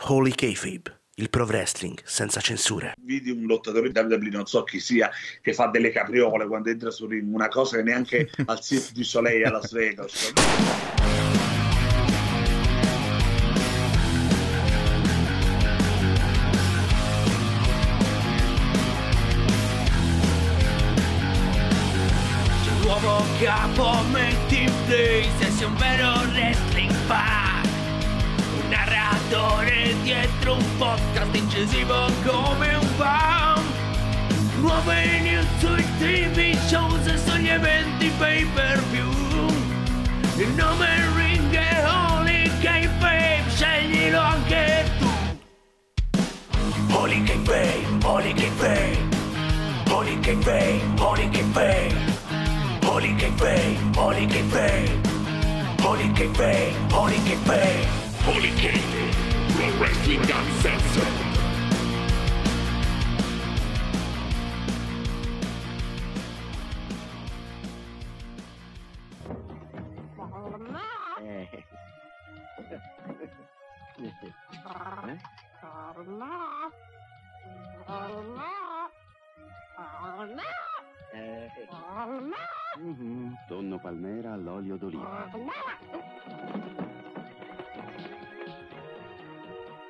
Holy Kayfabe, il pro wrestling senza censure. Vidi un lottatore di WWE, non so chi sia, che fa delle capriole quando entra su ring, una cosa che neanche al Cirque du Soleil a Las Vegas. Nuovo capo metti in play se sei un vero wrestling fan Un narratore dietro un podcast incisivo come un fan. Nuove news sui tv shows e sugli eventi pay per view Il nome ring è Holy K-Babe, sceglilo anche tu. Holy K-Babe, Holy K-Babe Holy K-Babe, Holy K-Babe Holy K-Bay, Holy K-Bay, Holy K-Bay, Holy K-Bay, Holy K-Bay, Pro Wrestling Uncensored. Mhm, Tonno palmera all'olio d'oliva.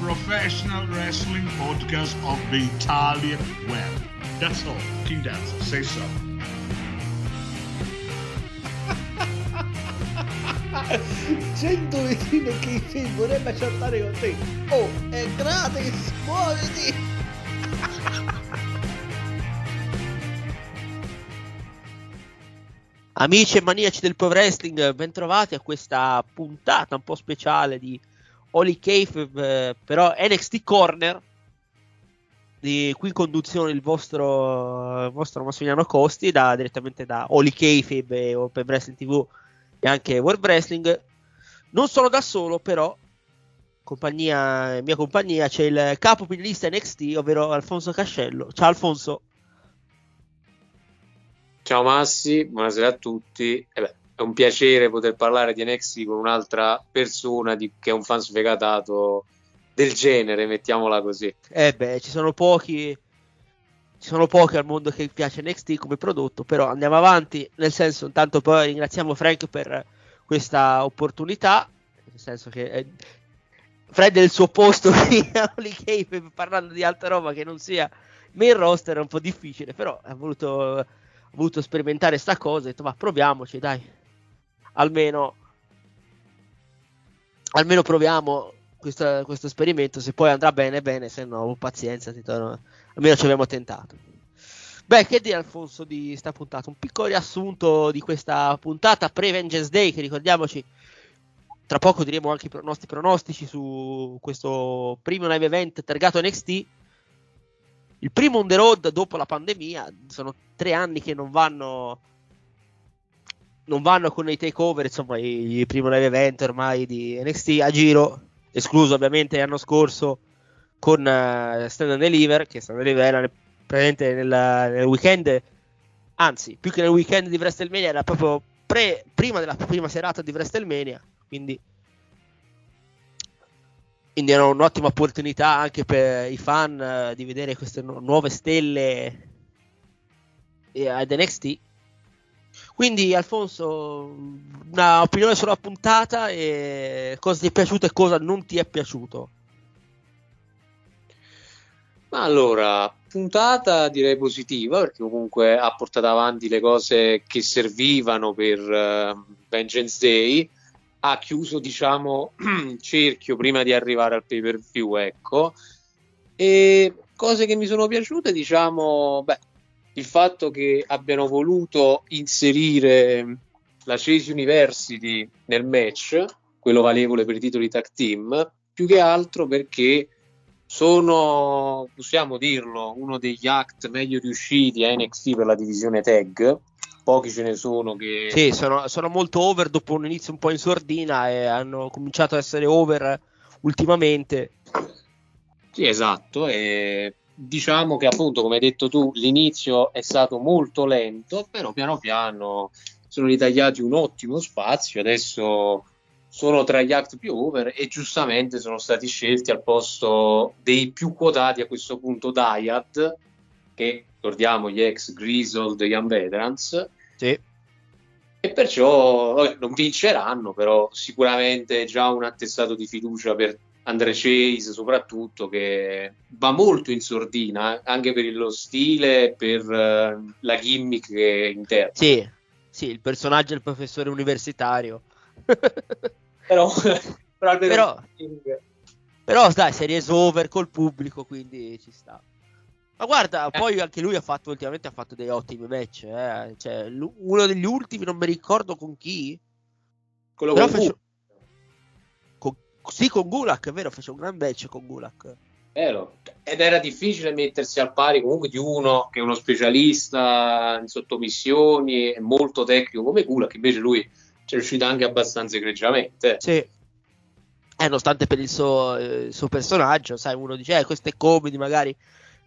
professional wrestling podcast of the Italian web. That's all. King Dance, say so. 100 vicino che i film vorrebbe chattare con te. Oh, è gratis, muoviti! Amici e maniaci del Pro Wrestling, bentrovati a questa puntata un po' speciale di Holy Cave, eh, però NXT Corner. Di in conduzione il vostro, il vostro Massimiliano Costi, da, direttamente da Holy Cave e Open Wrestling TV e anche World Wrestling. Non sono da solo, però, compagnia, mia compagnia, c'è il capo pilista NXT, ovvero Alfonso Cascello. Ciao Alfonso. Ciao Massi, buonasera a tutti. Eh beh, è un piacere poter parlare di NXT con un'altra persona di, che è un fan sfegatato del genere, mettiamola così. Eh beh, ci sono pochi ci sono pochi al mondo che piace NXT come prodotto, però andiamo avanti, nel senso, intanto poi ringraziamo Frank per questa opportunità, nel senso che eh, Fred è il suo posto qui a Holy Cave parlando di alta roba che non sia main roster è un po' difficile, però ha voluto, ha voluto sperimentare sta cosa, ha detto ma proviamoci, dai, almeno, almeno proviamo questo, questo esperimento, se poi andrà bene bene, se no pazienza, ti torno, almeno ci abbiamo tentato. Beh, che dire Alfonso di sta puntata? Un piccolo riassunto di questa puntata pre-Vengeance Day, che ricordiamoci, tra poco diremo anche i nostri pronostici su questo primo live event targato NXT. Il primo on the road dopo la pandemia, sono tre anni che non vanno non vanno con i takeover, insomma, i, i primi live event ormai di NXT a giro, escluso ovviamente l'anno scorso con uh, Stand and Deliver, che Stand and Deliver era presente nel, nel, weekend, anzi, più che nel weekend di WrestleMania, era proprio pre, prima della prima serata di WrestleMania, quindi, quindi era un'ottima opportunità anche per i fan uh, di vedere queste nu- nuove stelle eh, ad NXT. Quindi, Alfonso, una opinione sulla puntata e cosa ti è piaciuto e cosa non ti è piaciuto. Ma allora, puntata direi positiva perché comunque ha portato avanti le cose che servivano per uh, Vengeance Day. Ha chiuso, diciamo, il cerchio prima di arrivare al pay per view, ecco. E cose che mi sono piaciute, diciamo, beh, il fatto che abbiano voluto inserire la Chase University nel match, quello valevole per i titoli tag team, più che altro perché sono, possiamo dirlo, uno degli act meglio riusciti a NXT per la divisione tag. Pochi ce ne sono che. Sì, sono, sono molto over dopo un inizio un po' in sordina e hanno cominciato ad essere over ultimamente. Sì, esatto. E diciamo che appunto, come hai detto tu, l'inizio è stato molto lento, però piano piano sono ritagliati un ottimo spazio. Adesso sono tra gli act più over e giustamente sono stati scelti al posto dei più quotati a questo punto Dyad, che ricordiamo gli ex Grizzled Young Veterans. Sì. E perciò vabbè, non vinceranno, però sicuramente è già un attestato di fiducia per Andre Chase, soprattutto che va molto in sordina anche per lo stile per uh, la gimmick che interna. Sì, sì, il personaggio del professore universitario. però, però, però, però dai, si è reso over col pubblico, quindi ci sta. Ma guarda, eh. poi anche lui ha fatto ultimamente ha fatto dei ottimi match. Eh? Cioè, uno degli ultimi, non mi ricordo con chi. Quello con fece... Sì, con Gulak, è vero, fece un gran match con Gulak. Vero. Ed era difficile mettersi al pari comunque di uno che è uno specialista in sottomissioni, è molto tecnico come Gulak, invece lui ci è riuscito anche abbastanza egregiamente. Sì. Eh, nonostante per il suo, eh, il suo, personaggio, sai, uno dice, eh, questo è comedy, magari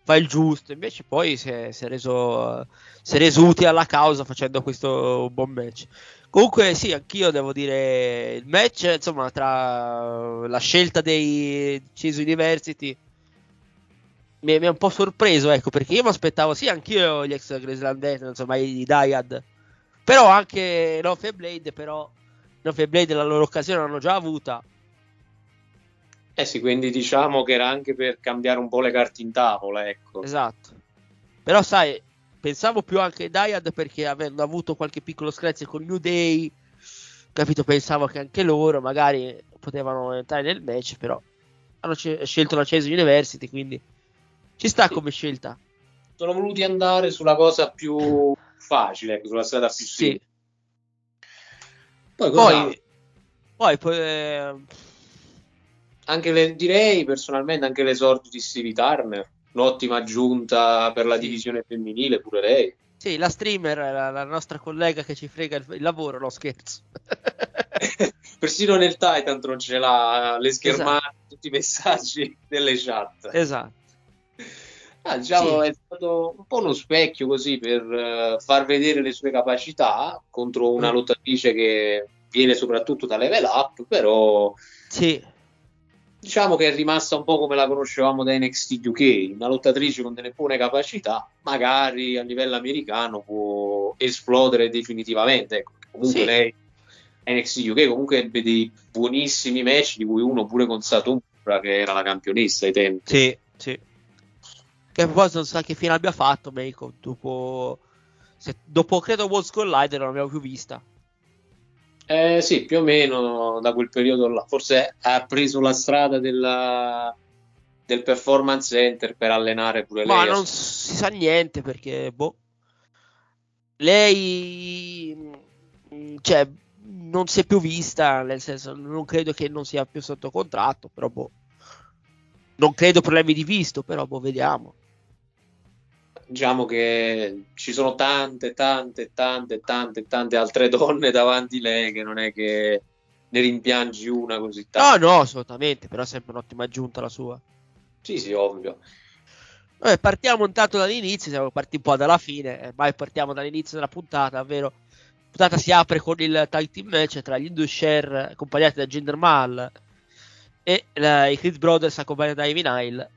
fa il giusto, invece poi si è, si è, reso, si è reso utile alla causa facendo questo buon match. Comunque sì, anch'io devo dire, il match, insomma, tra la scelta dei Cesu University mi, mi, è un po' sorpreso, ecco, perché io mi aspettavo, sì, anch'io gli ex Graceland, insomma, i Dyad, però anche Nofe e Blade, però Nofe e Blade la loro occasione l'hanno già avuta. Eh sì, quindi diciamo che era anche per cambiare un po' le carte in tavola, ecco. Esatto. Però sai, pensavo più anche Dyad perché avendo avuto qualche piccolo screzio con New Day, capito, pensavo che anche loro magari potevano entrare nel match, però hanno scelto la Chase University, quindi ci sta sì. come scelta. Sono voluti andare sulla cosa più facile, ecco, sulla strada più sì. Poi, poi, poi, poi eh... anche le, direi personalmente anche l'esordio di Stevie Turner, un'ottima aggiunta per la divisione femminile, pure lei. Sì, la streamer, la, la nostra collega che ci frega il, il lavoro, no scherzo. Persino nel Titan ce l'ha le schermate, esatto. tutti i messaggi delle chat. Esatto. Ah, diciamo, sì. è stato un po' uno specchio così per uh, far vedere le sue capacità contro una mm. lottatrice che viene soprattutto da level up, però sì. Diciamo che è rimasta un po' come la conoscevamo da NXT UK, una lottatrice con delle buone capacità, magari a livello americano può esplodere definitivamente. Ecco, comunque sì. lei NXT UK comunque ebbe dei buonissimi match, di cui uno pure con Satura che era la campionessa ai tempi. Sì, sì. Che poi non so che fine abbia fatto Meiko dopo, se, dopo credo Worlds Collider non l'abbiamo più vista. Eh sì, più o meno da quel periodo là. Forse ha preso la strada della, del performance center per allenare pure Ma lei. Ma non si sa niente perché, boh. Lei, cioè, non si è più vista, nel senso, non credo che non sia più sotto contratto, però boh. Non credo problemi di visto, però boh, vediamo diciamo che ci sono tante, tante, tante, tante, tante altre donne davanti a lei che non è che ne rimpiangi una così tanto. No, no, assolutamente, però è sempre un'ottima aggiunta la sua. Sì, sì, ovvio. Vabbè, partiamo intanto dall'inizio, siamo partiti un po' dalla fine, eh, mai partiamo dall'inizio della puntata, ovvero la puntata si apre con il tag team match tra gli Indusher accompagnati da Jinder Mahal e la, i Chris Brothers accompagnati da Ivy Nile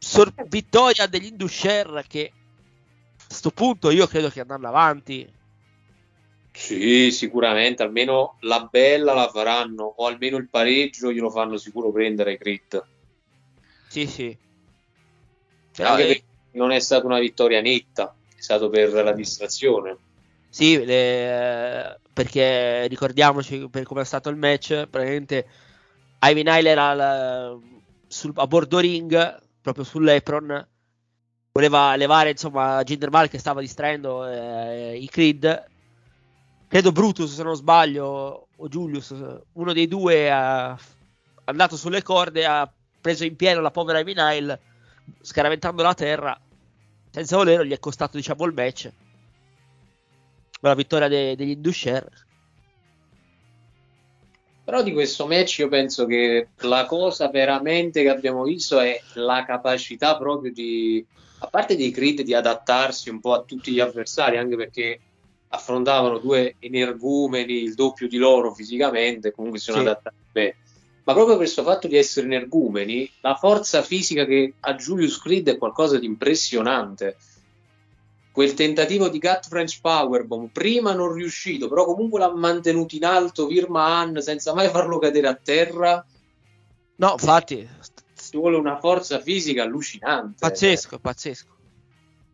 sor- vittoria degli Indusher che a questo punto io credo che andranno avanti. Sì, sicuramente, almeno la bella la faranno, o almeno il pareggio glielo fanno sicuro prendere crit. Sì, sì. Però Anche perché non è stata una vittoria netta, è stato per la distrazione. Sì, le- perché ricordiamoci per come è stato il match, praticamente Ivy Nile era al- sul- a bordo ring, proprio sull'apron, voleva levare insomma Jinder Mahal che stava distraendo eh, i Creed. Credo Brutus, se non sbaglio, o Julius, uno dei due è andato sulle corde, ha preso in pieno la povera Nile, scaraventando la terra, senza volerlo, gli è costato diciamo il match la vittoria de- degli Indusher. Però di questo match io penso che la cosa veramente che abbiamo visto è la capacità proprio di, a parte dei Creed, di adattarsi un po' a tutti gli avversari, anche perché affrontavano due energumeni, il doppio di loro fisicamente, comunque si sono Sì. adattati bene. Ma proprio per questo fatto di essere energumeni, la forza fisica che ha Julius Creed è qualcosa di impressionante. Quel tentativo di Gut French Powerbomb, prima non riuscito, però comunque l'ha mantenuto in alto Virma Han senza mai farlo cadere a terra. No, infatti, Ci vuole una forza fisica allucinante. pazzesco, pazzesco.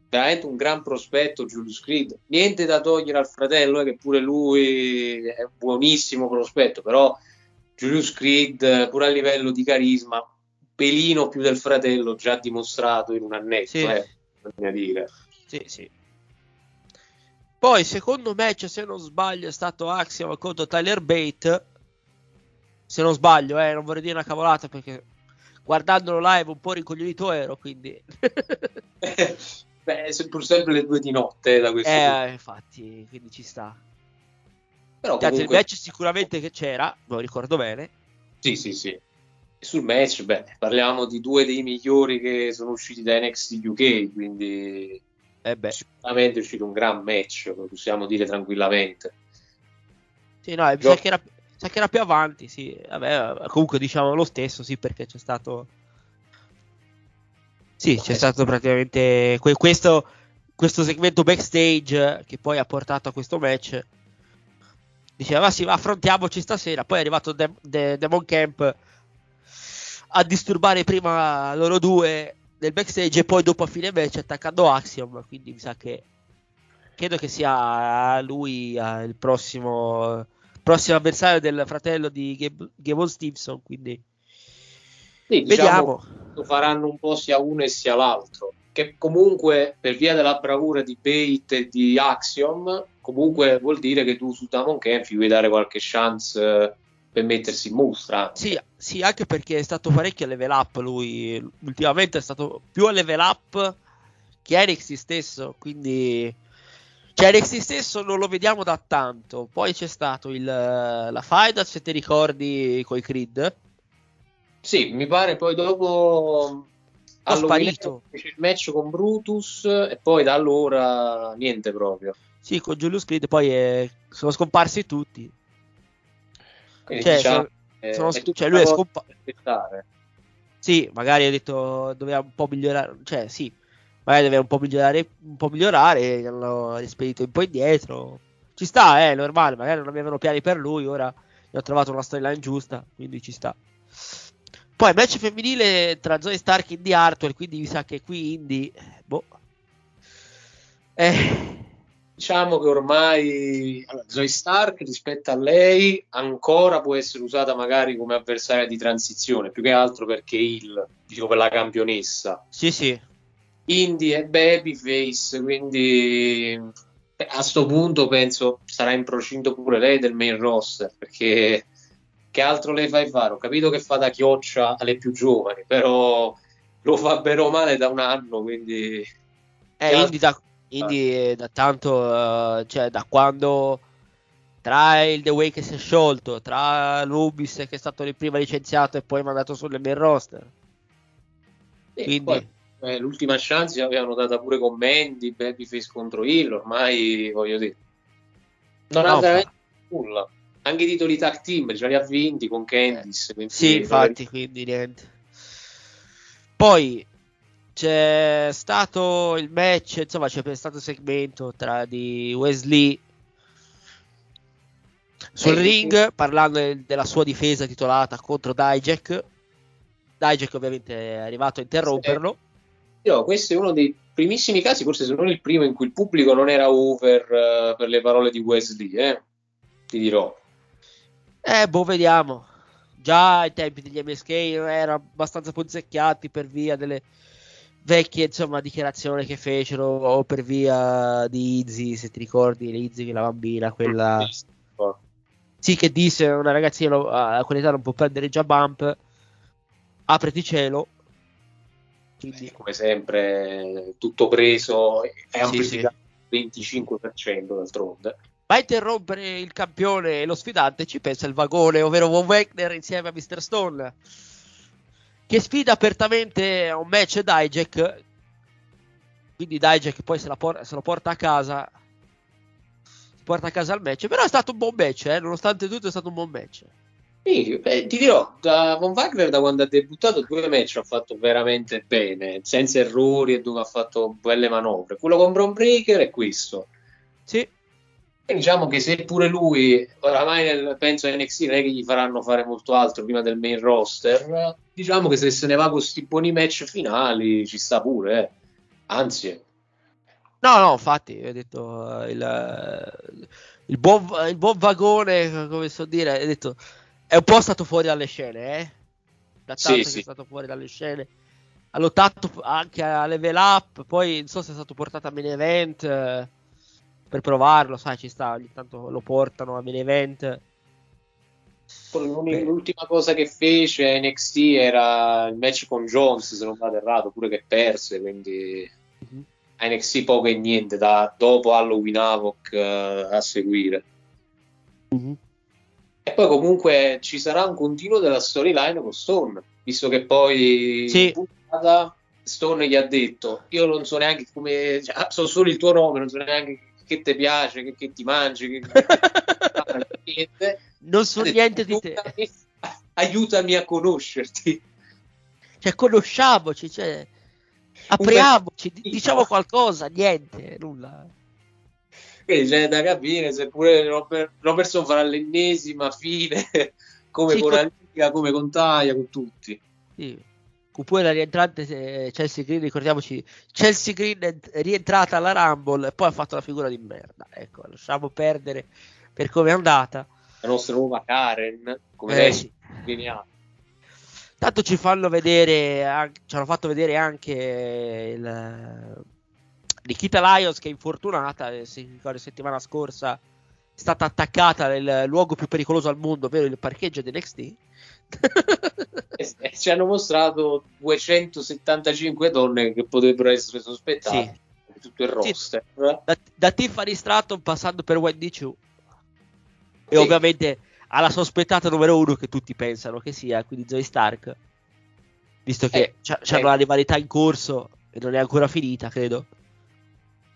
veramente un gran prospetto Julius Creed. Niente da togliere al fratello, eh, che pure lui è un buonissimo prospetto, però Julius Creed, eh, pure a livello di carisma, un pelino più del fratello già dimostrato in un annetto, Sì. eh, bisogna dire. Sì, sì. Poi, secondo match, se non sbaglio, è stato Axiom contro Tyler Bate. Se non sbaglio, eh, non vorrei dire una cavolata perché guardandolo live un po' ricoglionito ero, quindi... Beh, sono pur sempre le due di notte da questo punto. eh, infatti, quindi ci sta. Però Tanto il comunque, match sicuramente che c'era, lo ricordo bene. sì, sì, sì. Sul match, beh, parliamo di due dei migliori che sono usciti da NXT UK, quindi Eh beh, sicuramente è uscito un gran match, lo possiamo dire tranquillamente. sì, no, Gio- sa che, era, sa che era più avanti, sì. Vabbè, comunque diciamo lo stesso, sì, perché c'è stato... Sì, c'è Eh, stato praticamente que- questo, questo segmento backstage che poi ha portato a questo match. Diceva, "Ah, sì, ma affrontiamoci stasera. Poi è arrivato De- De- Demon Camp a disturbare prima loro due nel backstage e poi dopo a fine match attaccando Axiom. Quindi mi sa che credo che sia lui eh, il prossimo, prossimo avversario del fratello di Gab- Gable Stevenson. Quindi Sì, diciamo, vediamo. lo faranno un po' sia uno e sia l'altro. Che comunque, per via della bravura di Bate e di Axiom, comunque vuol dire che tu su Damon gli vuoi dare qualche chance eh, per mettersi in mostra. Sì, sì, anche perché è stato parecchio a level up lui. Ultimamente è stato più a level up che NXT stesso. Quindi, cioè, NXT stesso non lo vediamo da tanto. Poi c'è stato il, la fight, se ti ricordi, con i Creed. Sì, mi pare poi dopo Halloween sparito. fece il match con Brutus e poi da allora niente proprio. Sì, con Julius Creed. Poi è- sono scomparsi tutti. Quindi Cioè, diciamo, eh, sono- cioè, lui è una cosa scompa- da aspettare. Sì, magari ha detto doveva un po' migliorare. Cioè, sì, magari doveva un po' migliorare. Un po' migliorare. Gli hanno rispedito un po' indietro. Ci sta, eh, è normale. Magari non avevano piani per lui. Ora gli ho trovato una storyline giusta. Quindi ci sta. Poi match femminile tra Zoe Stark e Indy Hartwell. Quindi mi sa che qui Indy. Boh. Eh, Diciamo che ormai allora, Zoe Stark rispetto a lei ancora può essere usata magari come avversaria di transizione, più che altro perché il, dico per la campionessa. sì, sì. Indy è babyface, quindi eh, a sto punto penso sarà in procinto pure lei del main roster, perché che altro le fai fare? Ho capito che fa da chioccia alle più giovani, però lo fa bene o male da un anno, quindi Eh, Indy da, Indy è da tanto, eh, cioè da quando tra il The Way che si è sciolto, tra Lubis che è stato il prima licenziato e poi mandato sulle main roster. Sì, Quindi, poi, eh, l'ultima chance l'avevano data pure con Mandy, Babyface contro Hill, ormai voglio dire, non No, ha veramente nulla. Anche i titoli tag team ce li ha vinti con Candice. quindi- sì, infatti, quindi niente. Poi c'è stato il match, insomma, c'è stato il segmento tra di Wesley sul Eh, ring parlando del- della sua difesa titolata contro Dijak. Dijak ovviamente è arrivato a interromperlo. Io, questo è uno dei primissimi casi, forse se non il primo, in cui il pubblico non era over eh, per le parole di Wesley, eh? ti dirò. Eh, boh, vediamo. Già ai tempi degli MSK erano abbastanza punzecchiati per via delle vecchie insomma, dichiarazioni che fecero o per via di Izzy, se ti ricordi, Izzy, la bambina, quella... Sì, che disse una ragazzina a quell'età non può prendere già bump, apriti cielo. Quindi... Come sempre, tutto preso e Sì, amplificato 25% d'altronde. Va a interrompere il campione e lo sfidante, ci pensa il vagone, ovvero Von Wagner insieme a Mr. Stone, che sfida apertamente a un match Dijak. Quindi Dijak poi se, la por- se lo porta a casa. Si porta a casa il match. Però è stato un buon match, eh? nonostante tutto è stato un buon match. Sì, beh, ti dirò, da Von Wagner da quando ha debuttato due match ha fatto veramente bene, senza errori e dove ha fatto belle manovre. Quello con Bron Breaker è questo. Sì. Diciamo che se pure lui, oramai nel, penso a NXT non è che gli faranno fare molto altro prima del main roster, diciamo che se se ne va con questi buoni match finali ci sta pure, eh. anzi. No, no, infatti, ho detto eh, il, eh, il, buon, il buon vagone, come so dire, ho detto, è un po' stato fuori dalle scene, eh? Da Sì, tanto che sì. è stato fuori dalle scene. Ha lottato anche a level up, poi non so se è stato portato a main event eh, per provarlo, sai, ci sta, ogni tanto lo portano a main event. L'ultima cosa che fece NXT era il match con Jones, se non vado errato, pure che perse, quindi a NXT poco e niente da dopo Halloween Havoc eh, a seguire. E poi comunque ci sarà un continuo della storyline con Stone, visto che poi Sì. puntata Stone gli ha detto io non so neanche come, cioè, ah, so solo il tuo nome, non so neanche che ti piace, che, che ti mangi, che. Non so detto, niente di te. "Aiutami- Aiutami a conoscerti. Cioè, conosciamoci, cioè, apriamoci, di- diciamo qualcosa, niente, nulla. Quindi c'è da capire se pure Robert- Robertson farà l'ennesima fine come Sì, con Antica, come con Taya, con tutti. Sì. Con poi la rientrante eh, Chelsea Green, ricordiamoci, Chelsea Green è rientrata alla Rumble e poi ha fatto la figura di merda. Ecco, lasciamo perdere per come è andata. La nostra nuova Karen, come Eh, lei sì. geniale. Tanto ci fanno vedere, ci hanno fatto vedere anche il Nikita Lyons che è infortunata, eh, si ricorda settimana scorsa è stata attaccata nel luogo più pericoloso al mondo, ovvero il parcheggio di NXT. E, ci hanno mostrato 275 donne che potrebbero essere sospettate di tutto il Sì. roster. da, da Tiffany Stratton passando per Wendy Chu e Sì. ovviamente alla sospettata numero uno che tutti pensano che sia quindi Zoe Stark visto che Eh, c'hanno eh. la rivalità in corso e non è ancora finita credo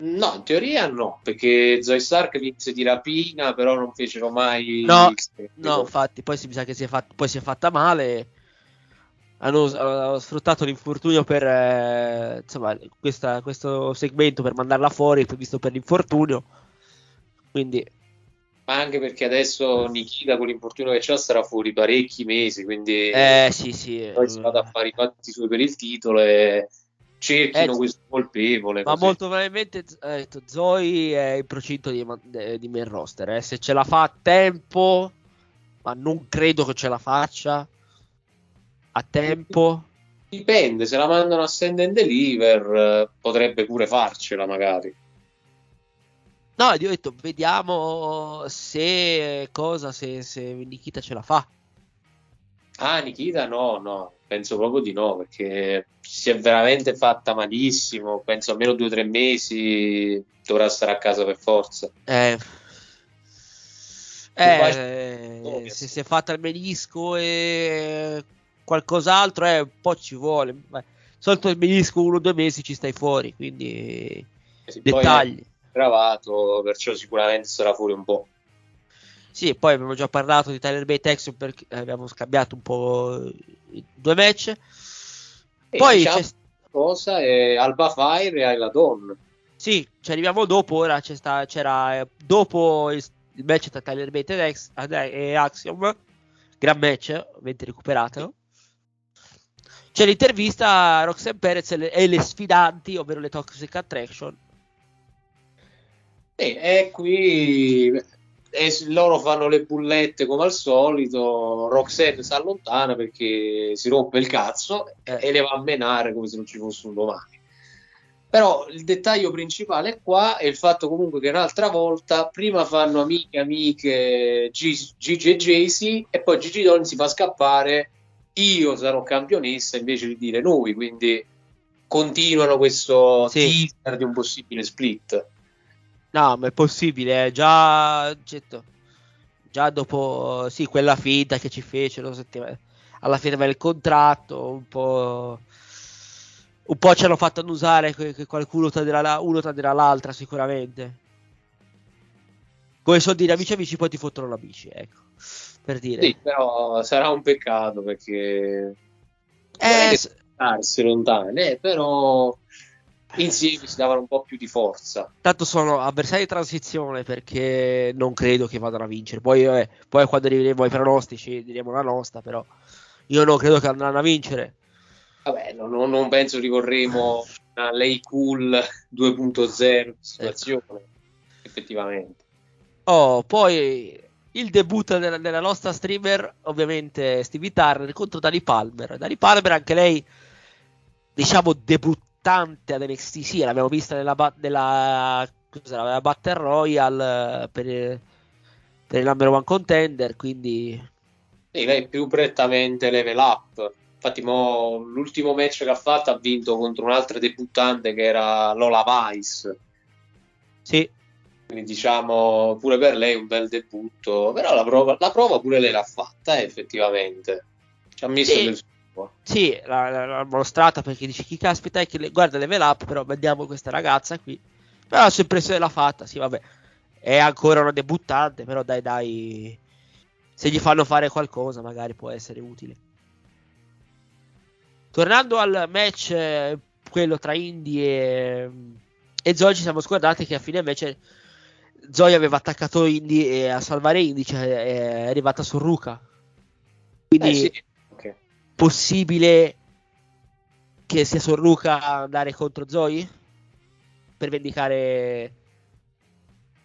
No, in teoria no, perché Zoe Stark vinse di rapina, però non fecero mai no, no infatti poi si mi sa che si è, fatta, poi si è fatta male. Hanno, hanno sfruttato l'infortunio per eh, insomma questa- questo segmento per mandarla fuori visto per l'infortunio. Quindi Ma anche perché adesso Nikita con l'infortunio che c'ha starà fuori parecchi mesi, quindi eh sì sì. poi si vada a fare i fatti suoi per il titolo e cerchino Eh, questo colpevole. Ma così. molto probabilmente eh, Zoe è in procinto di, eh, di main roster. eh. Se ce la fa a tempo, ma non credo che ce la faccia a tempo. Dipende, se la mandano a send and deliver eh, potrebbe pure farcela magari. No, io ho detto, vediamo se cosa, se, se Nikita ce la fa. Ah, Nikita no, no, penso proprio di no, perché si è veramente fatta malissimo, penso almeno due o tre mesi dovrà stare a casa per forza. Eh, eh, se si è fatta il menisco e qualcos'altro, eh, un po' ci vuole. Beh, il menisco uno o due mesi ci stai fuori, quindi Sì, poi dettagli. è gravato, perciò sicuramente sarà fuori un po'. Sì, poi abbiamo già parlato di Tyler Bate Action perché abbiamo scambiato un po' i due match. E Poi diciamo c'è- cosa è Alba Fire e Ayla Dawn. Sì, ci arriviamo dopo. Ora c'è sta- c'era eh, dopo il, il match tra Tyler Bate ed Ex- ed- e Axiom. Gran match, ovviamente recuperato. c'è l'intervista a Roxanne Perez e le, e le sfidanti, ovvero le Toxic Attraction. E, e qui e loro fanno le bullette come al solito. Roxanne si allontana perché si rompe il cazzo Eh. e le va a menare come se non ci fosse un domani. Però il dettaglio principale qua è il fatto comunque che un'altra volta prima fanno amiche amiche G- Gigi e Jaycee e poi Gigi Don si fa scappare io sarò campionessa invece di dire noi, quindi continuano questo Sì. teaser di un possibile split. No, ma è possibile, eh, già, certo, già dopo, sì, quella finta che ci fecero settima- alla fine del contratto, un po', un po' ci hanno fatto annusare che, che qualcuno tradirà uno tradirà l'altra sicuramente. Come sono dire amici amici poi ti fottono la bici, ecco, per dire. Sì, però sarà un peccato perché Eh, s- lontane, eh, però insieme si davano un po' più di forza. Tanto sono avversari di transizione perché non credo che vadano a vincere. Poi, eh, poi quando arriveremo ai pronostici diremo la nostra, però io non credo che andranno a vincere. Vabbè, non, non- non penso ricorremo a lei cool 2.0 situazione, effettivamente. Oh, poi il debutto della, della nostra streamer, ovviamente Stevie Turner contro Dani Palmer. Dani Palmer, anche lei, diciamo, debuttante ad NXT. Sì, l'abbiamo vista nella, nella, cos'era, nella Battle Royale eh, per, per il number one contender. Quindi, Sì, lei più prettamente level up. Infatti, mo, l'ultimo match che ha fatto ha vinto contro un'altra debuttante che era Lola Vice. sì, Quindi diciamo pure per lei un bel debutto, però la prova, la prova pure lei l'ha fatta, eh, effettivamente. Ci ha messo Sì. del suo. Sì, l'ha mostrata perché dici chi caspita è che le- guarda level up, però vediamo questa ragazza qui. Però la sua impressione l'ha fatta, sì, vabbè. È ancora una debuttante, però dai, dai. Se gli fanno fare qualcosa, magari può essere utile. Tornando al match, eh, quello tra Indy e, e Zoe, ci siamo scordati che a fine invece Zoe aveva attaccato Indy e a salvare Indy cioè, è arrivata su Ruka. Quindi Eh, sì. Possibile che sia Sorruca andare contro Zoe per vendicare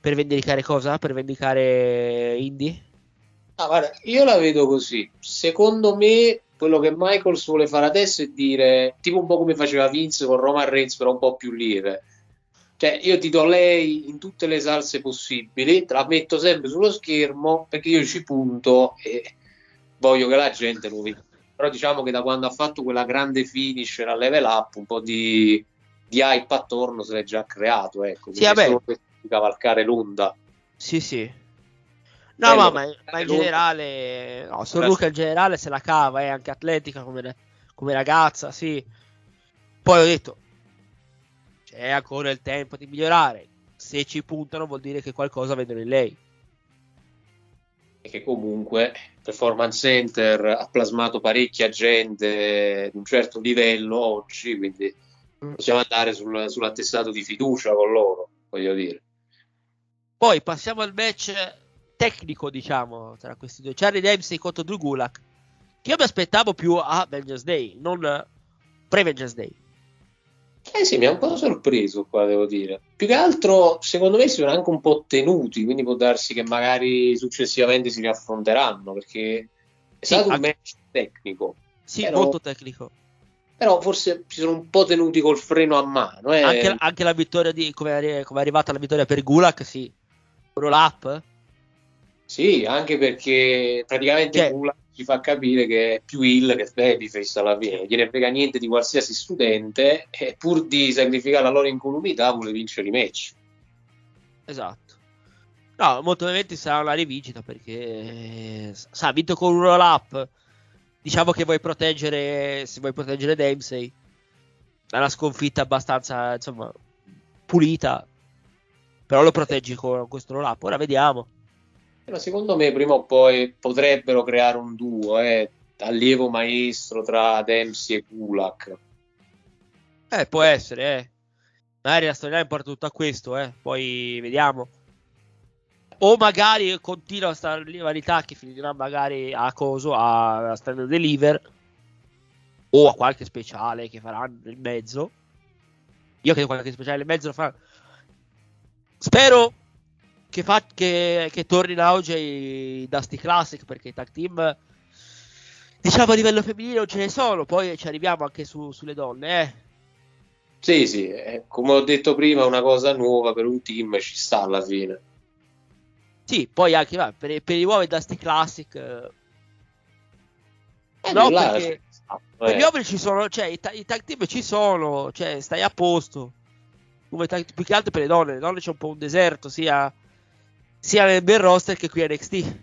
per vendicare cosa? Per vendicare Indy? Ah, guarda, io la vedo così. Secondo me, quello che Michaels vuole fare adesso è dire, tipo un po' come faceva Vince con Roman Reigns, però un po' più lieve. Cioè, io ti do lei in tutte le salse possibili, te la metto sempre sullo schermo perché io ci punto e voglio che la gente lo veda. Però diciamo che da quando ha fatto quella grande finisher a level up, un po' di, di hype attorno se l'è già creato. Ecco. Sì, vabbè. di cavalcare l'onda. Sì, sì. No, Bello, ma, ma- ma in generale, no, Sorruca in generale se la cava, è anche atletica come, come ragazza, sì. Poi ho detto, c'è ancora il tempo di migliorare. Se ci puntano vuol dire che qualcosa vedono in lei. Che comunque Performance Center ha plasmato parecchia gente di un certo livello oggi, quindi possiamo andare sul- sull'attestato di fiducia con loro, voglio dire. Poi passiamo al match tecnico, diciamo, tra questi due. Charlie Dempsey contro Drew Gulak. Che io mi aspettavo più a Vengeance Day, non pre-Vengeance Day. Eh sì, mi ha un po' sorpreso qua, devo dire. Più che altro, secondo me, si sono anche un po' tenuti, quindi può darsi che magari successivamente si riaffronteranno, perché è Sì, stato un anche- match tecnico, Sì, Però- molto tecnico. però forse si sono un po' tenuti col freno a mano. Eh. Anche, anche la vittoria di come è, arri- come è arrivata la vittoria per Gulak, sì. Roll up. Sì, anche perché praticamente Cioè- Gulak ci fa capire che è più il che babyface alla fine, gliene frega niente di qualsiasi studente e pur di sacrificare la loro incolumità vuole vincere i match. Esatto. No, molto probabilmente sarà una rivincita perché eh, sa, ha vinto con un roll up. Diciamo che vuoi proteggere, se vuoi proteggere Dempsey, è una sconfitta abbastanza, insomma, pulita. Però lo proteggi con questo roll up. Ora vediamo. Ma secondo me prima o poi potrebbero creare un duo, eh, allievo maestro tra Dempsey e Gulak. Eh, può essere, eh. Magari la storyline porta tutto a questo, eh. Poi vediamo. O magari continua questa rivalità che finirà magari a coso, a, a Stand and Deliver. o a qualche speciale che faranno in mezzo. Io credo qualche speciale in mezzo lo faranno. Spero che, fa, che, che torni in auge i Dusty Classic perché i tag team diciamo a livello femminile non ce ne sono, poi ci arriviamo anche su, sulle donne, eh. Sì, sì, eh, come ho detto prima, una cosa nuova per un team ci sta alla fine. Sì, poi anche va, per, per, i nuovi Dusty Classic. Eh, eh no, perché sta, per eh. gli uomini ci sono, cioè i, ta- i tag team ci sono, cioè stai a posto. Come più che altro per le donne, le donne c'è un po' un deserto, sia, sia nel main roster che qui a NXT.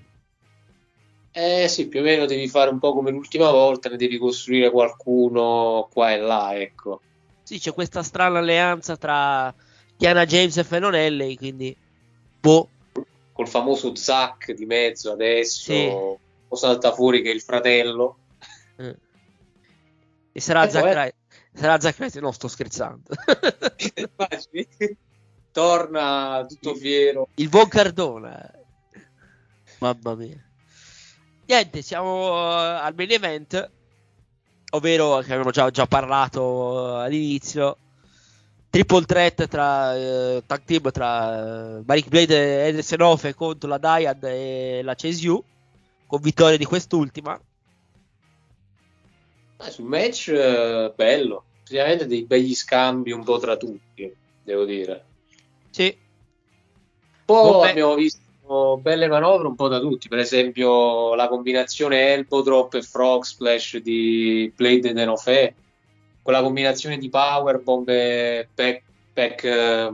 Eh sì, più o meno devi fare un po' come l'ultima volta, ne devi costruire qualcuno qua e là, ecco. Sì, c'è questa strana alleanza tra Chiana James e Fenonelli, quindi boh. Col famoso Zack di mezzo adesso, Sì. o salta fuori che è il fratello. Eh. E sarà Eh, Zack Ryder. Sarà Zack Ryder, no, sto scherzando. Torna tutto fiero. Il buon Cardona. Mamma mia. Niente, siamo eh, al main event, ovvero che abbiamo già, già parlato eh, all'inizio. Triple threat tra eh, tag team tra eh, Maric Blade e Ederson Ofe contro la Dyad e la CSU con vittoria di quest'ultima. Eh, sul match eh, bello, praticamente dei begli scambi un po' tra tutti, devo dire. Sì, Poi Vabbè. abbiamo visto belle manovre un po' da tutti, per esempio la combinazione Elbow Drop e Frog Splash di Blade e Denofé, quella combinazione di Powerbomb e back, back, eh,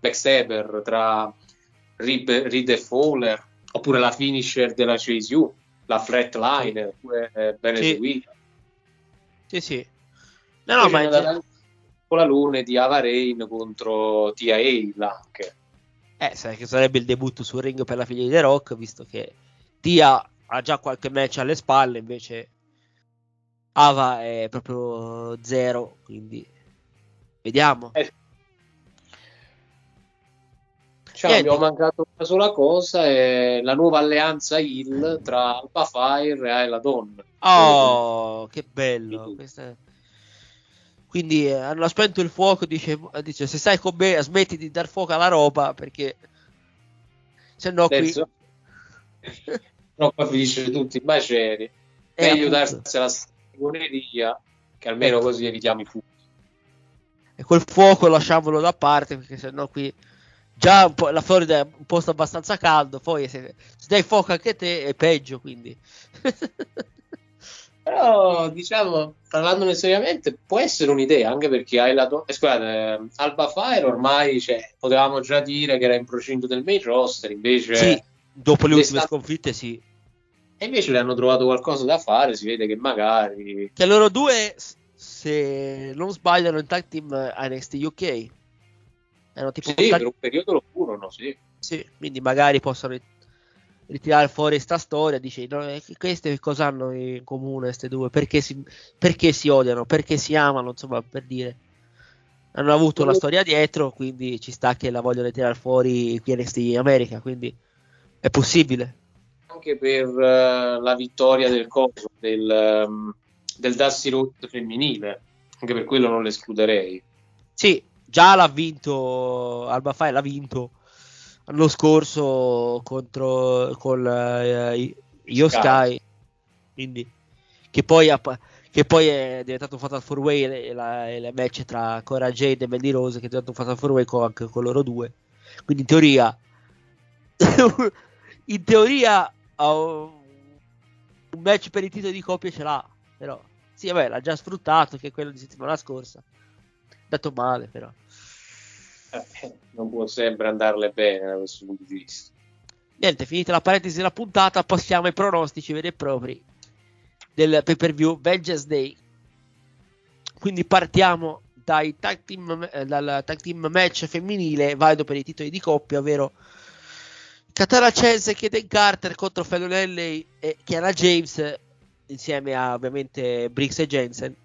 Backstabber tra Reed, Reed e Fowler, oppure la finisher della CSU, la Flatliner, pure eh, ben Sì. eseguita. sì, sì. No, no, ma c'è la Lune di Ava Rain contro TIA anche. Eh, sai che sarebbe il debutto sul ring per la figlia di The Rock, visto che Tia ha già qualche match alle spalle, invece Ava è proprio zero, quindi vediamo. Eh, Cioè, Niente. abbiamo mancato una sola cosa, è la nuova alleanza Hill tra Alpha Fire e Ayla Dawn. Oh, che bello. questa Quindi eh, hanno spento il fuoco, dice, dice se stai con me smetti di dar fuoco alla roba perché se no qui... No, poi finisce tutti i maceri. Eh, Meglio appunto. darsi la stregoneria, che almeno Ecco. così evitiamo i fuochi. E quel fuoco lasciamolo da parte perché sennò qui già la Florida è un posto abbastanza caldo, poi se, se dai fuoco anche te è peggio, quindi Però, diciamo, parlandone seriamente, può essere un'idea, anche perché Ayla Dawn... eh, scusate, eh, Alpha Fire ormai, cioè, potevamo già dire che era in procinto del main roster, invece... sì, dopo le ultime sconfitte sì. E invece le hanno trovato qualcosa da fare, si vede che magari... Che loro due, se non sbagliano, in tag team a NXT UK. Erano tipo Sì, tag- per un periodo lo furono, sì. sì, quindi magari possono ritirare fuori sta storia. Dici, no, eh, queste cosa hanno in comune, queste due? Perché si, perché si odiano? Perché si amano? Insomma, per dire. Hanno avuto una storia dietro, quindi ci sta che la vogliono tirare fuori qui NXT America, quindi è possibile. Anche per eh, la vittoria del coso, del, ehm, del Dusty Road femminile. Anche per quello non l'escluderei. Sì, già l'ha vinto Alba Fire, l'ha vinto l'anno scorso contro con eh, Io Sky. Quindi che poi, ha che poi è diventato un Fatal 4 Way la, la match tra Cora Jade e Mandy Rose che è diventato un Fatal 4 Way con, anche con loro due. Quindi in teoria in teoria ha un un match per il titolo di coppia ce l'ha, però sì, vabbè, l'ha già sfruttato che è quello di settimana scorsa. Dato male, però. Eh, non può sempre andarle bene da questo punto di vista. Niente, finita la parentesi della puntata, passiamo ai pronostici veri e propri del pay per view Vengeance Day. Quindi partiamo dai tag team, eh, dal tag team match femminile valido per i titoli di coppia, ovvero Katara Chance e Kaden Carter contro Fallon Henley e Kiana James insieme a ovviamente Briggs e Jensen.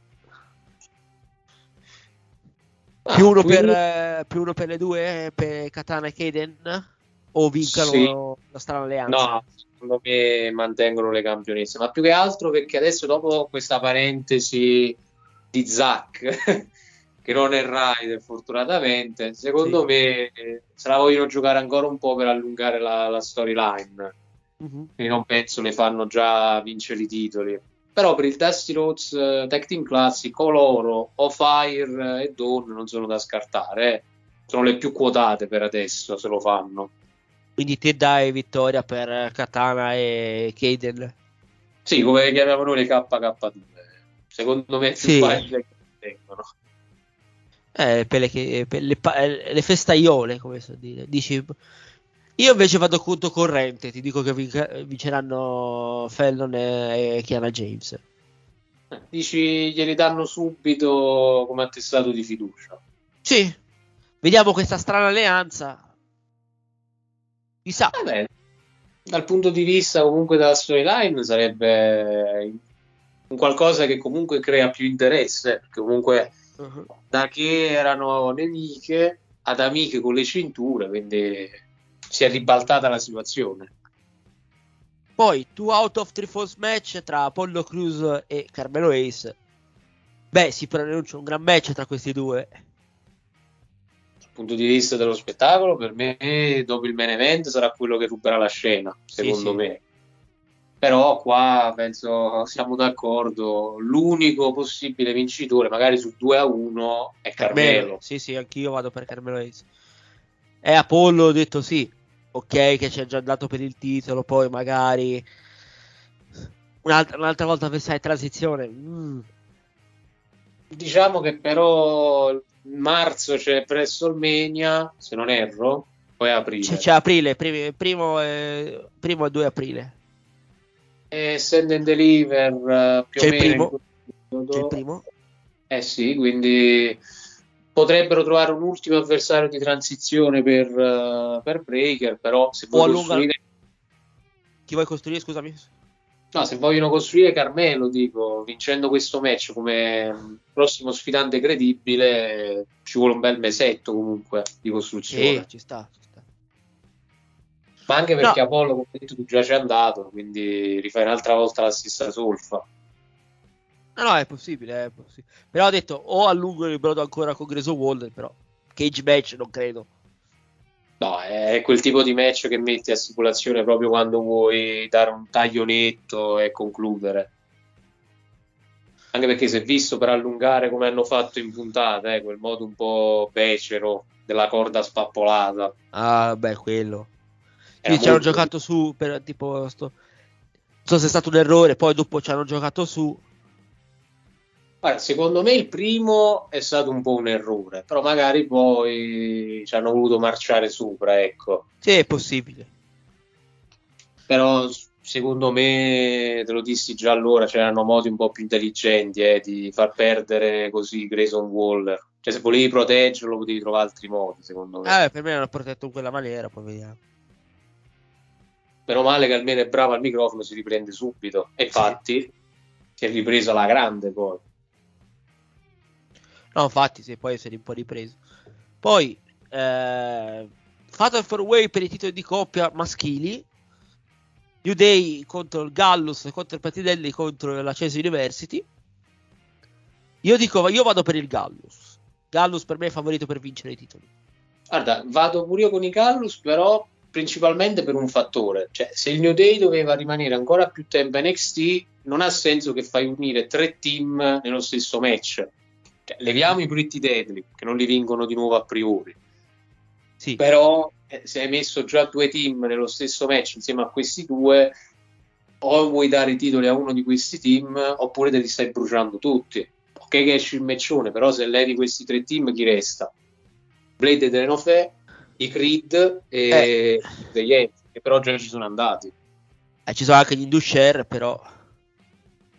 Ah, Più uno, per, quindi- eh, più uno per le due, eh, per Katana e Kaden. o vincano Sì. la strana alleanza? No, secondo me mantengono le campionesse, ma più che altro perché adesso dopo questa parentesi di Zack, che non è Ryder fortunatamente, secondo Sì. me eh, se la vogliono giocare ancora un po' per allungare la, la storyline. Mhm. Quindi non penso ne fanno già vincere i titoli. Però per il Dusty Rhodes eh, Tag Team Classic, coloro o Fire e Dawn non sono da scartare. eh. Sono le più quotate per adesso, se lo fanno. Quindi ti dai vittoria per Katana e Kaden. Sì, come chiamiamo noi le KK2. Secondo me è più Sì. facile che vengono. Eh, per le, per le, eh, le festaiole, come so dire. Dici, io invece vado conto corrente, ti dico che vinceranno Fallon e, Kiana James. Dici, glieli danno subito come attestato di fiducia. Sì, vediamo questa strana alleanza. Chissà. Vabbè, dal punto di vista comunque della storyline sarebbe un qualcosa che comunque crea più interesse, perché comunque Mhm. da che erano nemiche ad amiche con le cinture, quindi si è ribaltata la situazione. Poi, two out of three false match tra Apollo Cruz e Carmelo Ace. Beh, si pronuncia un gran match tra questi due. Dal punto di vista dello spettacolo, per me dopo il main event sarà quello che ruberà la scena, secondo sì. me. Però qua penso siamo d'accordo, l'unico possibile vincitore, magari su 2 a 1, è Carmelo. Sì, sì, anch'io vado per Carmelo Ace. E Apollo ho detto sì, ok che ci ha già dato per il titolo, poi magari un'altra, un'altra volta pensai transizione. mm, Diciamo che però marzo c'è WrestleMania, se non erro, poi aprile. c'è, c'è aprile, primi- primo, e, primo e 2 aprile. E Send and Deliver eh, più C'è o il meno in primo. C'è il primo. Eh sì, quindi potrebbero trovare un ultimo avversario di transizione per, eh, per Breaker, però se, vuoi allunga- costruire, Chi vuoi costruire, scusami? no, se vogliono costruire Carmelo, dico, vincendo questo match come mm, prossimo sfidante credibile, ci vuole un bel mesetto comunque di costruzione. Sì, ci sta, ci sta. Ma anche perché No. Apollo, come detto, tu già c'è andato, quindi rifai un'altra volta la stessa solfa. No, no, è possibile, è possibile. Però ho detto o allungo il brodo ancora con Grayson Waller, però cage match non credo. No, è quel tipo di match che metti a stipulazione proprio quando vuoi dare un taglio netto e concludere. Anche perché si è visto per allungare come hanno fatto in puntata, eh, quel modo un po' becero della corda spappolata. Ah, beh, quello. Sì, ci hanno giocato su per tipo sto... Non so se è stato un errore, poi dopo ci hanno giocato su. Guarda, secondo me il primo è stato un po' un errore, però magari poi ci hanno voluto marciare sopra, ecco. Sì, è possibile. Però secondo me, te lo dissi già allora, c'erano modi un po' più intelligenti eh, di far perdere così Grayson Waller. Cioè, se volevi proteggerlo, potevi trovare altri modi, secondo me. Eh, per me l'hanno protetto in quella maniera, poi vediamo. Meno male che almeno è bravo al microfono, si riprende subito. E infatti si è ripreso alla grande poi. No, infatti, sì, poi è un po' ripreso. Poi, eh, Fatal 4 Way per i titoli di coppia maschili. New Day contro il Gallus, contro il Patidelli, contro la Chase University. Io dico, io vado per il Gallus. Gallus per me è favorito per vincere i titoli. Guarda, vado pure io con i Callus, però principalmente per un fattore. Cioè, se il New Day doveva rimanere ancora più tempo NXT, non ha senso che fai unire tre team nello stesso match. Cioè, leviamo i Pretty Deadly, che non li vincono di nuovo a priori. Sì, Però eh, se hai messo già due team nello stesso match insieme a questi due, o vuoi dare i titoli a uno di questi team, oppure te li stai bruciando tutti. Ok che esce il matchone, però se levi questi tre team chi resta? Blade e Denofè, i Creed e Eh. The Yeti, che però già ci sono andati. Eh, ci sono anche gli Indusher, però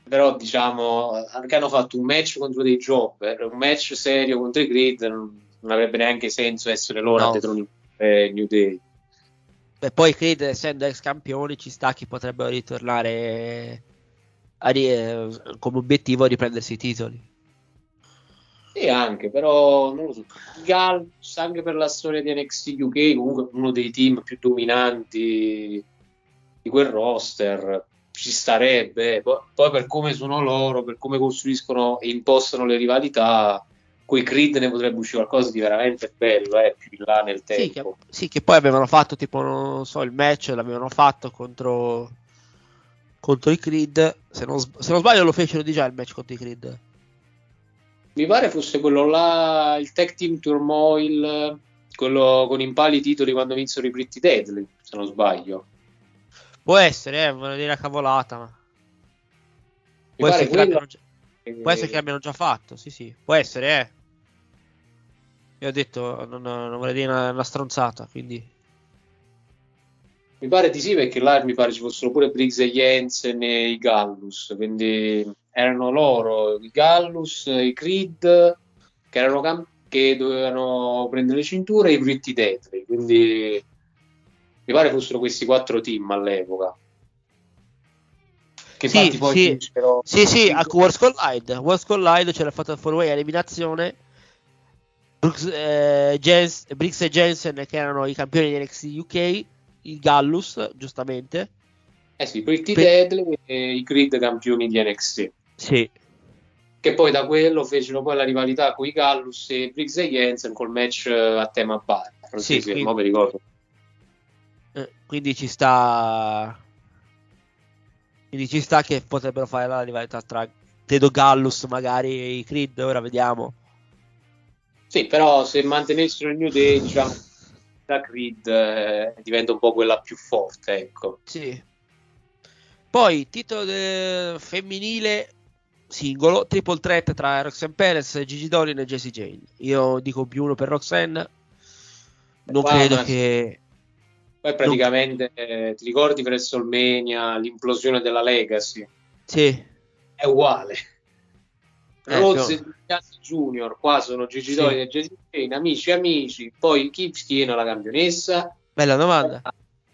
Però diciamo che hanno fatto un match contro dei Jobber, un match serio contro i Creed, non, non avrebbe neanche senso essere loro No. a detronare New Day. Beh, poi credo, essendo ex campioni, ci sta che potrebbero ritornare a eh, come obiettivo a riprendersi i titoli. E anche, però non lo so. Gallus, anche per la storia di NXT UK, comunque uno dei team più dominanti di quel roster, ci starebbe. Poi, poi per come sono loro, per come costruiscono e impostano le rivalità, coi Creed ne potrebbe uscire qualcosa di veramente bello, eh, più in là nel Sì tempo. che, sì, che poi avevano fatto tipo, non so, il match l'avevano fatto contro, contro i Creed. Se non, se non sbaglio lo fecero di già il match contro i Creed. Mi pare fosse quello là, il tag team turmoil, quello con in pali i titoli quando vinsero i Pretty Deadly, se non sbaglio. Può essere, eh, voglio dire una cavolata, ma... Può essere, che l'abbiano già, può essere che l'abbiano già fatto, sì sì, può essere, eh. Io ho detto, non, non vorrei dire una, una stronzata, quindi... Mi pare di sì, perché là mi pare ci fossero pure Briggs e Jensen e i Gallus, quindi erano loro, i Gallus, i Creed, che, erano cam- che dovevano prendere le cinture, e i Pretty Deadly, quindi mi pare fossero questi quattro team all'epoca. Che Sì, infatti poi sì. vinsero- Sì, sì, a Worlds Collide. Worlds Collide c'era fatta fuori way eliminazione. Brooks, eh, Jens- Briggs e Jensen che erano i campioni di NXT UK, il Gallus, giustamente. Eh sì, Pretty Pe- Deadly e i Creed campioni di NXT. Sì. Che poi da quello fecero poi la rivalità con i Gallus e Briggs e Jensen col match eh, a tema bar. Sì, Sì, sì, mo mi ricordo. Eh, quindi ci sta. Quindi ci sta che potrebbero fare la rivalità tra Tedo Gallus magari e i Creed. Ora vediamo. Sì, però se mantenessero il New Day, diciamo, la Creed eh, diventa un po' quella più forte, ecco. Sì. Poi titolo de- femminile singolo, triple threat tra Roxanne Perez, Gigi Dolin e Jessie Jane. Io dico più uno per Roxanne. Non Qua credo che. Poi praticamente eh, ti ricordi WrestleMania, l'implosione della Legacy? Sì. È uguale. Eh, Rose e Diaz Junior, qua sono Gigi Sì. Dolin e Jessie Jane, amici amici. Poi chi schiena la campionessa? Bella domanda.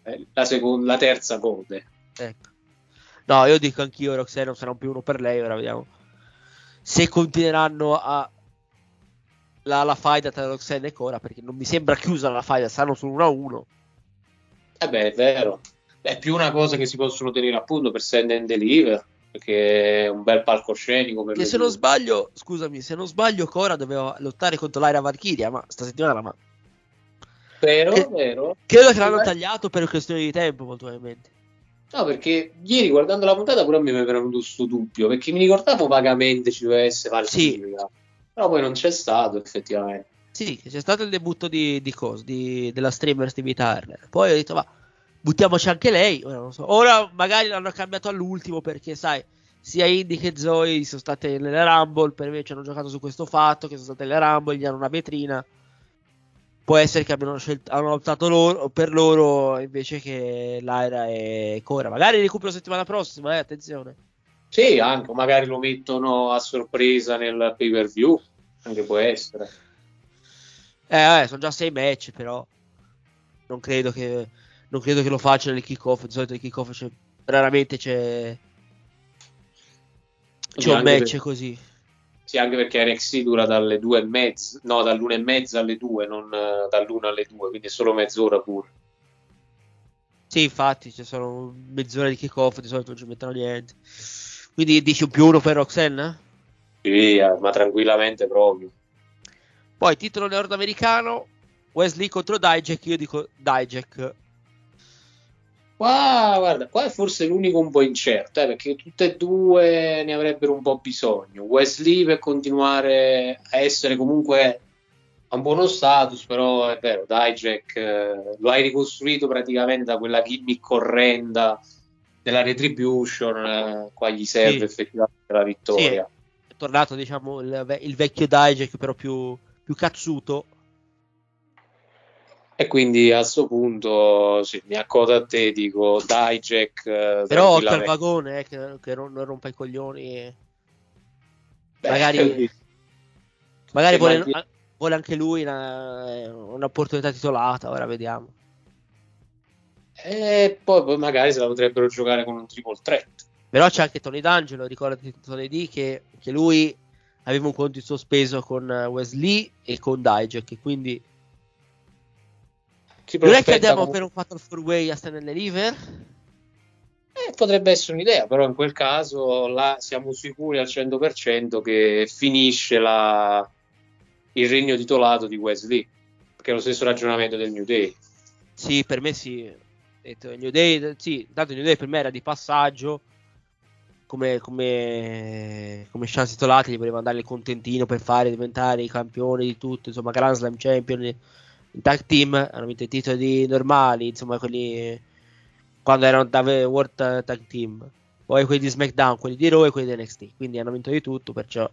Eh, La, seconda, la terza code. Ecco. No, io dico anch'io Roxanne non sarà più uno per lei. Ora vediamo se continueranno a. La, la faida tra Roxanne e Cora perché non mi sembra chiusa la faida, stanno su 1 a 1. Eh beh, è vero. È più una cosa che si possono tenere appunto per send and deliver, perché è un bel palcoscenico per Che se non sbaglio, scusami, se non sbaglio, Cora doveva lottare contro l'Aira Valkyria, ma sta settimana ma Vero, che- vero. credo che l'hanno tagliato per questione di tempo, molto probabilmente. No, perché ieri guardando la puntata pure a me mi era venuto questo dubbio, perché mi ricordavo vagamente ci doveva essere Valkyria, però poi non c'è stato effettivamente. Sì, c'è stato il debutto di, di Cos, di- della streamer Stevie Turner. Poi ho detto, va, buttiamoci anche lei. Ora so. Ora magari l'hanno cambiato all'ultimo perché, sai, sia Indy che Zoe sono state nelle Rumble. Per me ci hanno giocato su questo fatto che sono state nelle Rumble, gli hanno una vetrina. Può essere che abbiano scelto, hanno optato loro, per loro invece che Lyra e Cora. Magari recupero settimana prossima, eh, attenzione. Sì, anche, magari lo mettono a sorpresa nel pay per view, anche può essere. Eh, vabbè, sono già sei match, però non credo che, non credo che lo facciano nel kick-off. Di solito il kick-off c'è, raramente c'è, c'è un match per- così. Sì, anche perché NXT dura dalle due e mezza, no, dall'una e mezza alle due, non eh, dall'una alle due, quindi è solo mezz'ora pure. Sì, infatti, ci sono mezz'ora di kick-off, di solito non ci mettono niente. Quindi dici un più uno per Roxanne? Sì, eh, ma tranquillamente proprio. Poi titolo nordamericano, Wesley contro Dijak, io dico Dijak. Qua, guarda, qua è forse l'unico un po' incerto, eh, perché tutte e due ne avrebbero un po' bisogno. Wesley per continuare a essere comunque a un buono status, però è vero, Dijak eh, lo hai ricostruito praticamente da quella gimmick orrenda della Retribution, eh, qua gli serve Sì. effettivamente la vittoria. È tornato, diciamo, il, il vecchio Dijak, però più, più cazzuto. E quindi a sto punto sì, mi accodo a te, dico Dijak. eh, Però occhio al vagone, eh, che, che non, rompa i coglioni. e- Beh, magari- Magari vuole, a- vuole anche lui una- un'opportunità titolata, ora vediamo. E poi, poi magari se la potrebbero giocare con un triple threat. Però c'è anche Tony D'Angelo, ricordati Tony D che, che lui aveva un conto in sospeso con Wesley e con Dijak, quindi Si non è che andiamo comunque- per un Fatal 4 Way a Stanley River? Eh, potrebbe essere un'idea, però in quel caso là siamo sicuri al 100% che finisce la- il regno titolato di Wesley, che è lo stesso ragionamento del New Day. Sì, per me sì. Detto, New Day, sì, tanto New Day per me era di passaggio. Come, come, come chance titolati, gli voleva dare il contentino per fare diventare i campioni di tutto. Insomma, Grand Slam Champion in tag team. Hanno vinto i titoli normali, insomma, quelli quando erano da World Tag Team. Poi quelli di SmackDown, quelli di Raw e quelli di NXT. Quindi hanno vinto di tutto, perciò.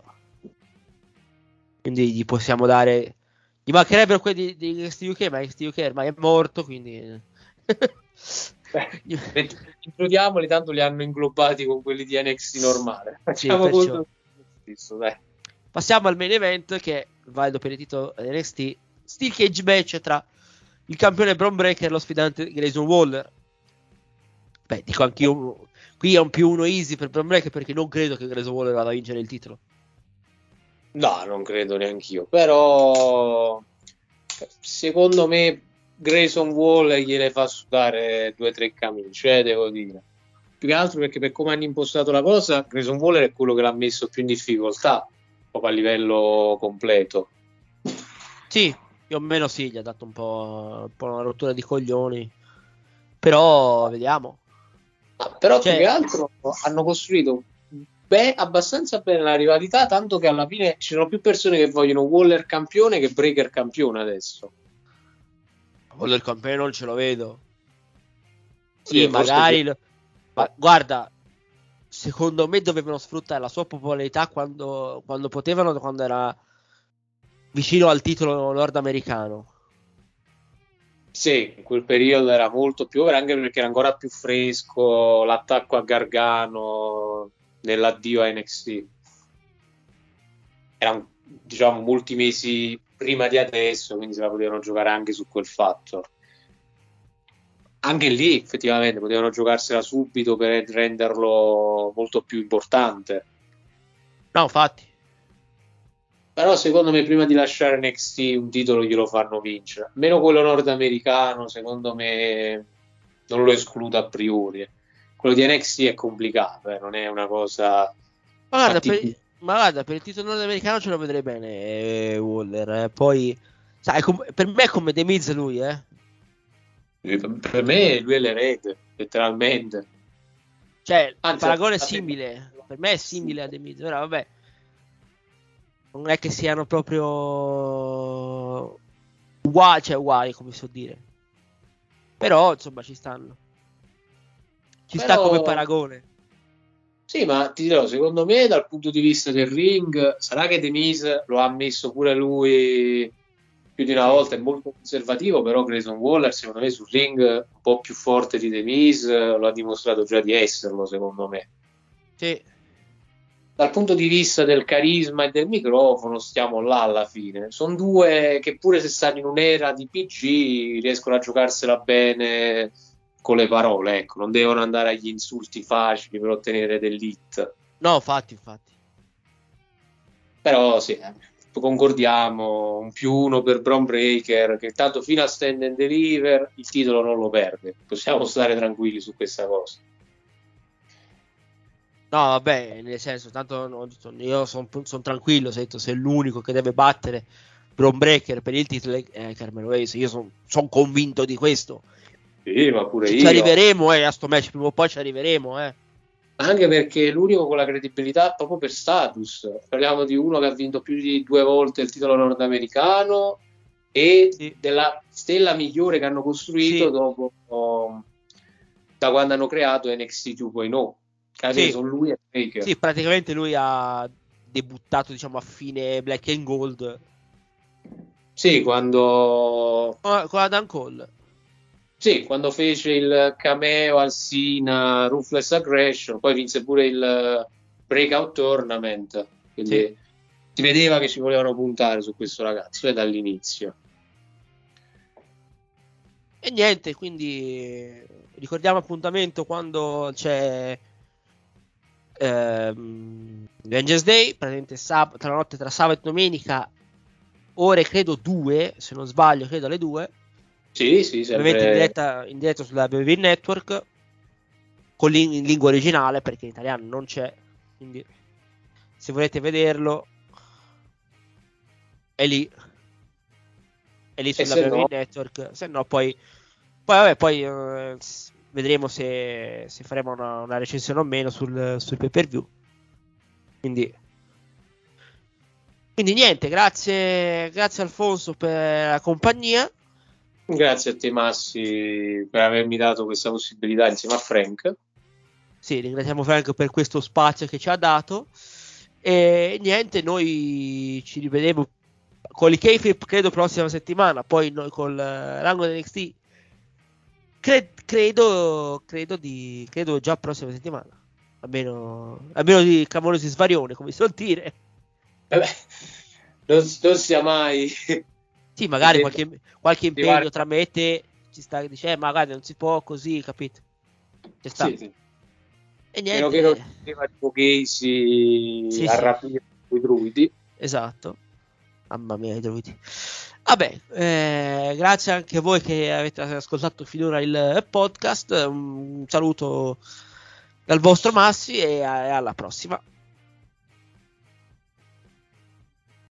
Quindi gli possiamo dare. Gli mancherebbero quelli di, di NXT UK, ma NXT UK ormai è morto, quindi. Beh, includiamoli, tanto li hanno inglobati con quelli di NXT normale. Sì, stesso. Passiamo al main event che è valido per il titolo NXT Steel Cage match tra il campione Braun Breaker e lo sfidante Grayson Waller. Beh, dico anch'io, qui è un più uno easy per Braun Breaker perché non credo che Grayson Waller vada a vincere il titolo. No, non credo neanch'io, però secondo me Grayson Wall gliele fa sudare due o tre camicie, eh, devo dire. Più che altro perché per come hanno impostato la cosa, Grayson Waller è quello che l'ha messo più in difficoltà, proprio a livello completo. Sì, più o meno sì, gli ha dato un po', un po' una rottura di coglioni. Però vediamo. Ah, Però Cioè- più che altro hanno costruito beh, abbastanza bene la rivalità, tanto che alla fine ci sono più persone che vogliono Waller campione che Breaker campione adesso. Waller campione non ce lo vedo. Sì, Sì, magari. lo- Ma guarda, secondo me dovevano sfruttare la sua popolarità quando, quando potevano, quando era vicino al titolo nordamericano. Sì, in quel periodo era molto più over, anche perché era ancora più fresco l'attacco a Gargano nell'addio a NXT. Erano, diciamo, molti mesi prima di adesso, quindi se la potevano giocare anche su quel fatto. Anche lì, effettivamente, potevano giocarsela subito per renderlo molto più importante. No, infatti. Però secondo me prima di lasciare NXT un titolo glielo fanno vincere. Meno quello nordamericano, secondo me non lo escludo a priori. Quello di NXT è complicato, eh, non è una cosa... Guarda, fattibile. per, ma guarda, per il titolo nordamericano ce lo vedrei bene eh, Waller. eh. Poi, sai, com- per me è come The Miz lui, eh. Per me lui è l'erede, letteralmente. Cioè, il Anzi, paragone è simile. Per me è simile a The Miz. Ora, vabbè. Non è che siano proprio uguali, cioè uguali, come so dire. Però, insomma, ci stanno. Ci sta Però- come paragone. Sì, ma ti dirò, secondo me dal punto di vista del ring, sarà che Demise lo ha ammesso pure lui più di una volta, è molto conservativo, però Grayson Waller secondo me sul ring un po' più forte di Demise lo ha dimostrato già di esserlo, secondo me. Sì. Dal punto di vista del carisma e del microfono stiamo là alla fine. Sono due che pure se stanno in un'era di PG riescono a giocarsela bene con le parole, ecco, non devono andare agli insulti facili per ottenere dell'hit. No, infatti, infatti. Però sì, eh, concordiamo, un più uno per Braun Breaker, che tanto fino a Stand and Deliver il titolo non lo perde. Possiamo stare tranquilli su questa cosa. No, vabbè, nel senso, tanto no, io sono tranquillo, se, se l'unico che deve battere Braun Breaker per il titolo è Carmen Weiss. Io sono convinto di questo. Sì, ma pure ci io. arriveremo eh, a sto match, prima o poi ci arriveremo, eh. Anche perché è l'unico con la credibilità proprio per status. Parliamo di uno che ha vinto più di due volte il titolo nordamericano e Sì. della stella migliore che hanno costruito Sì. dopo oh, da quando hanno creato NXT 2.0. Che alla fine Sì. sono lui e Baker. Sì, praticamente lui ha debuttato, diciamo, a fine Black and Gold Sì, quando con con Adam Cole. Sì, quando fece il cameo al Sina Ruthless Aggression, poi vinse pure il Breakout Tournament, quindi Sì. si vedeva che ci volevano puntare su questo ragazzo e dall'inizio. E niente, quindi ricordiamo appuntamento quando c'è ehm, Vengeance Day, praticamente sab- tra la notte tra sabato e domenica, ore credo due, se non sbaglio, credo alle due. Sì, sì, Ovviamente in sempre... diretta, in diretta sulla BB Network, con l'in- in lingua originale, perché in italiano non c'è. Quindi, se volete vederlo, è lì. È lì sulla BB no? Network. Se no, poi, poi, vabbè, poi eh, vedremo se, se faremo una, una recensione o meno sul, sul pay per view. Quindi, quindi niente, grazie, grazie Alfonso per la compagnia. Grazie a te Massi per avermi dato questa possibilità insieme a Frank. Sì, ringraziamo Franco per questo spazio che ci ha dato. E niente, noi ci rivedremo con i Kayfabe credo prossima settimana. Poi noi col eh, rango di NXT cre- credo, credo, di, credo già prossima settimana. Almeno, almeno di clamorosi svarione, come si suol dire. Vabbè, non, non sia mai. Sì, magari qualche, qualche impegno guarda. tra me e te ci sta che dice, eh, magari non si può così, capito? Ci sta. Sì, sì. E Meno niente. che non aveva tipo Casey Sì, a sì. rapire i druidi. Esatto. Mamma mia, i druidi. Vabbè, eh, grazie anche a voi che avete ascoltato finora il podcast. Un saluto dal vostro Massi e alla prossima.